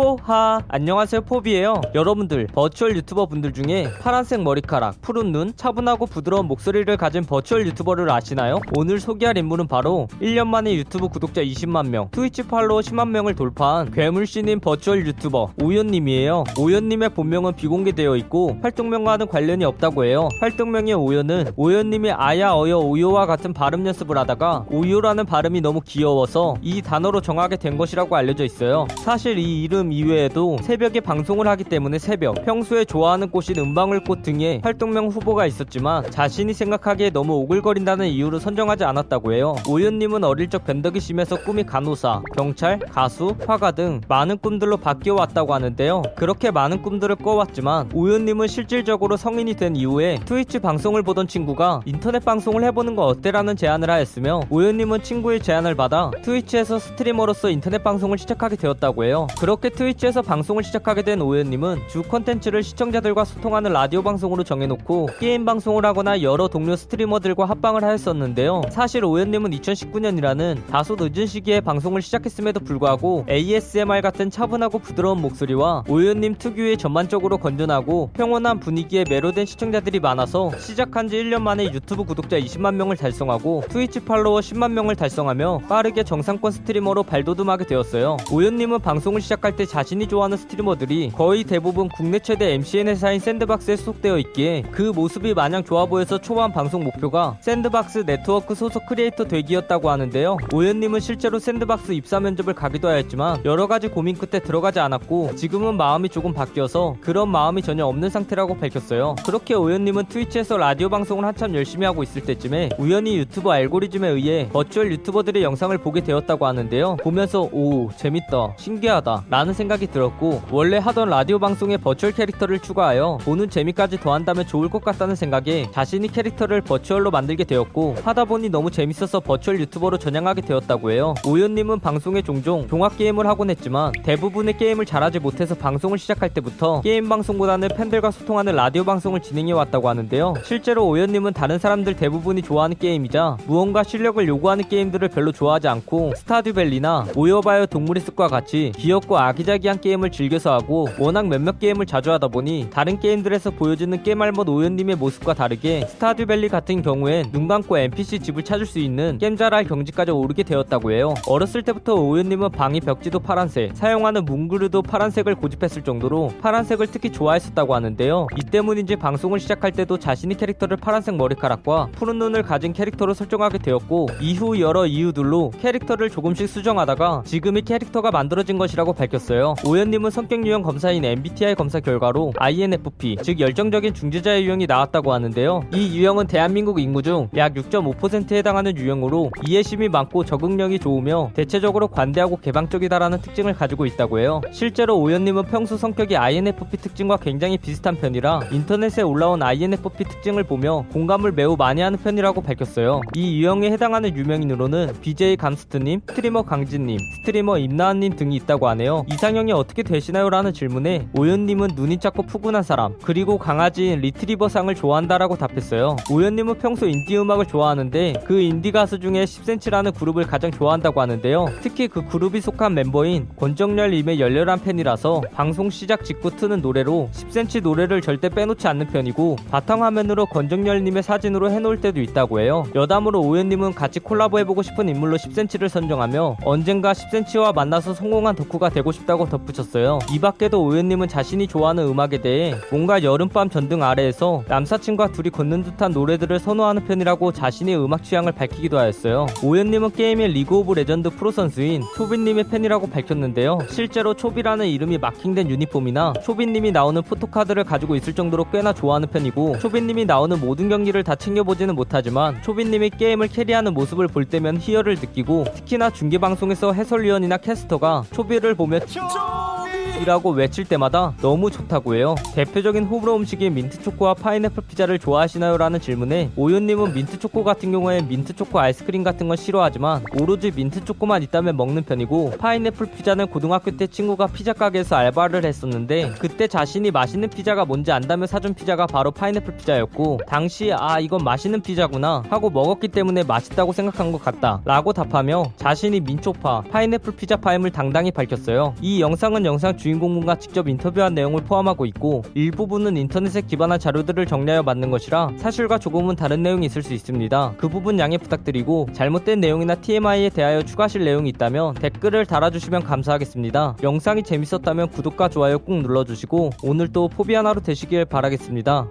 포하. 안녕하세요 포비예요. 여러분들 virtual 유튜버 분들 중에 파란색 머리카락 푸른 눈 차분하고 부드러운 목소리를 가진 virtual 유튜버를 아시나요? 오늘 소개할 인물은 바로 1년 만에 유튜브 구독자 20만 명 트위치 팔로워 10만 명을 돌파한 괴물 신인 virtual 유튜버 오요님이에요. 오요님의 본명은 비공개되어 있고 활동명과는 관련이 없다고 해요. 활동명의 오요는 오요님이 아야 어여 오요와 같은 발음 연습을 하다가 오요라는 발음이 너무 귀여워서 이 단어로 정하게 된 것이라고 알려져 있어요. 사실 이 이름 이외에도 새벽에 방송을 하기 때문에 새벽, 평소에 좋아하는 꽃인 은방울꽃 등의 활동명 후보가 있었지만 자신이 생각하기에 너무 오글거린다는 이유로 선정하지 않았다고 해요. 오요님은 어릴 적 변덕이 심해서 꿈이 간호사, 경찰, 가수, 화가 등 많은 꿈들로 바뀌어 왔다고 하는데요. 그렇게 많은 꿈들을 꿔왔지만 오요님은 실질적으로 성인이 된 이후에 트위치 방송을 보던 친구가 인터넷 방송을 해보는 거 어때라는 제안을 하였으며 오요님은 친구의 제안을 받아 트위치에서 streamer로서 인터넷 방송을 시작하게 되었다고 해요. 그렇게 트위치에서 방송을 시작하게 된 오요님은 주 컨텐츠를 시청자들과 소통하는 라디오 방송으로 정해놓고 게임 방송을 하거나 여러 동료 streamer들과 합방을 하였었는데요. 사실 오요님은 2019년이라는 다소 늦은 시기에 방송을 시작했음에도 불구하고 ASMR 같은 차분하고 부드러운 목소리와 오요님 특유의 전반적으로 건전하고 평온한 분위기에 매료된 시청자들이 많아서 시작한 지 1년 만에 유튜브 구독자 20만 명을 달성하고 트위치 팔로워 10만 명을 달성하며 빠르게 정상권 streamer로 발돋움하게 되었어요. 오요님은 방송을 시작할 때 자신이 좋아하는 streamer들이 거의 대부분 국내 최대 MCN 회사인 샌드박스에 소속되어 있기에 그 모습이 마냥 좋아 보여서 초반 방송 목표가 샌드박스 네트워크 소속 크리에이터 되기였다고 하는데요. 오요님은 실제로 샌드박스 입사 면접을 가기도 하였지만 여러 가지 고민 끝에 들어가지 않았고 지금은 마음이 조금 바뀌어서 그런 마음이 전혀 없는 상태라고 밝혔어요. 그렇게 오요님은 트위치에서 라디오 방송을 한참 열심히 하고 있을 때쯤에 우연히 유튜브 알고리즘에 의해 virtual 유튜버들의 영상을 보게 되었다고 하는데요. 보면서 오 재밌다 신기하다 라는 생각이 들었고 원래 하던 라디오 방송에 virtual 캐릭터를 추가하여 보는 재미까지 더한다면 좋을 것 같다는 생각에 자신의 캐릭터를 virtual로 만들게 되었고 하다 보니 너무 재밌어서 virtual 유튜버로 전향하게 되었다고 해요. 오요님은 방송에 종종 종합 게임을 하곤 했지만 대부분의 게임을 잘하지 못해서 방송을 시작할 때부터 게임 방송보다는 팬들과 소통하는 라디오 방송을 진행해 왔다고 하는데요. 실제로 오요님은 다른 사람들 대부분이 좋아하는 게임이자 무언가 실력을 요구하는 게임들을 별로 좋아하지 않고 스타듀밸리나 모여봐요 동물의 숲과 같이 귀엽고 아기자기한 게임을 즐겨서 하고 워낙 몇몇 게임을 자주 하다 보니 다른 게임들에서 보여주는 게임알못 오요님의 모습과 다르게 스타듀밸리 같은 경우엔 눈 감고 NPC 집을 찾을 수 있는 게임잘알 경지까지 오르게 되었다고 해요. 어렸을 때부터 오연님은 방이 벽지도 파란색, 사용하는 문그루도 파란색을 고집했을 정도로 파란색을 특히 좋아했었다고 하는데요. 이 때문인지 방송을 시작할 때도 자신의 캐릭터를 파란색 머리카락과 푸른 눈을 가진 캐릭터로 설정하게 되었고 이후 여러 이유들로 캐릭터를 조금씩 수정하다가 지금의 캐릭터가 만들어진 것이라고 밝혔어요. 오연님은 성격 유형 검사인 MBTI 검사 결과로 INFP, 즉 열정적인 중재자의 유형이 나왔다고 하는데요. 이 유형은 대한민국 인구 중 약 6.5%에 해당하는 유형으로 이해심이 많고 적응력이 좋으며 대체적으로 관대하고 개방적이다라는 특징을 가지고 있다고 해요. 실제로 오연님은 평소 성격이 INFP 특징과 굉장히 비슷한 편이라 인터넷에 올라온 INFP 특징을 보며 공감을 매우 많이 하는 편이라고 밝혔어요. 이 유형에 해당하는 유명인으로는 BJ 감스트님, 스트리머 강지님, 스트리머 임나한님 등이 있다고 하네요. 이상형이 어떻게 되시나요? 라는 질문에 오요님은 눈이 작고 푸근한 사람, 그리고 강아지인 리트리버상을 좋아한다라고 답했어요. 오요님은 평소 인디 음악을 좋아하는데 그 인디 가수 중에 10cm라는 그룹을 가장 좋아한다고 하는데요. 특히 그 그룹이 속한 멤버인 권정열님의 열렬한 팬이라서 방송 시작 직후 트는 노래로 10cm 노래를 절대 빼놓지 않는 편이고 바탕화면으로 권정열님의 사진으로 해놓을 때도 있다고 해요. 여담으로 오요님은 같이 콜라보해보고 싶은 인물로 10cm를 선정하며 언젠가 10cm와 만나서 성공한 덕후가 되고 싶다 고 덧붙였어요. 이 밖에도 오요님은 자신이 좋아하는 음악에 대해 뭔가 여름밤 전등 아래에서 남사친과 둘이 걷는 듯한 노래들을 선호하는 편이라고 자신의 음악 취향을 밝히기도 하였어요. 오요님은 게임의 리그 오브 레전드 프로 선수인 초비님의 팬이라고 밝혔는데요. 실제로 초비라는 이름이 마킹된 유니폼이나 초비님이 나오는 포토카드를 가지고 있을 정도로 꽤나 좋아하는 편이고 초비님이 나오는 모든 경기를 다 챙겨보지는 못하지만 초비님이 게임을 carry하는 모습을 볼 때면 희열을 느끼고 특히나 중계방송에서 해설위원이나 캐스터가 초비를 보며 Joy! 이라고 외칠 때마다 너무 좋다고 해요. 대표적인 호불호 음식인 민트초코와 파인애플 피자를 좋아하시나요? 라는 질문에 오요님은 민트초코 같은 경우에 민트초코 아이스크림 같은 건 싫어하지만 오로지 민트초코만 있다면 먹는 편이고 파인애플 피자는 고등학교 때 친구가 피자 가게에서 알바를 했었는데 그때 자신이 맛있는 피자가 뭔지 안다며 사준 피자가 바로 파인애플 피자였고 당시 아 이건 맛있는 피자구나 하고 먹었기 때문에 맛있다고 생각한 것 같다 라고 답하며 자신이 민초파 파인애플 피자 파임을 당당히 밝혔어요. 이 영상은 영상 주 주인공과 직접 인터뷰한 내용을 포함하고 있고 일부분은 인터넷에 기반한 자료들을 정리하여 만든 것이라 사실과 조금은 다른 내용이 있을 수 있습니다. 그 부분 양해 부탁드리고 잘못된 내용이나 TMI에 대하여 추가하실 내용이 있다면 댓글을 달아주시면 감사하겠습니다. 영상이 재밌었다면 구독과 좋아요 꾹 눌러주시고 오늘도 하루 되시길 바라겠습니다.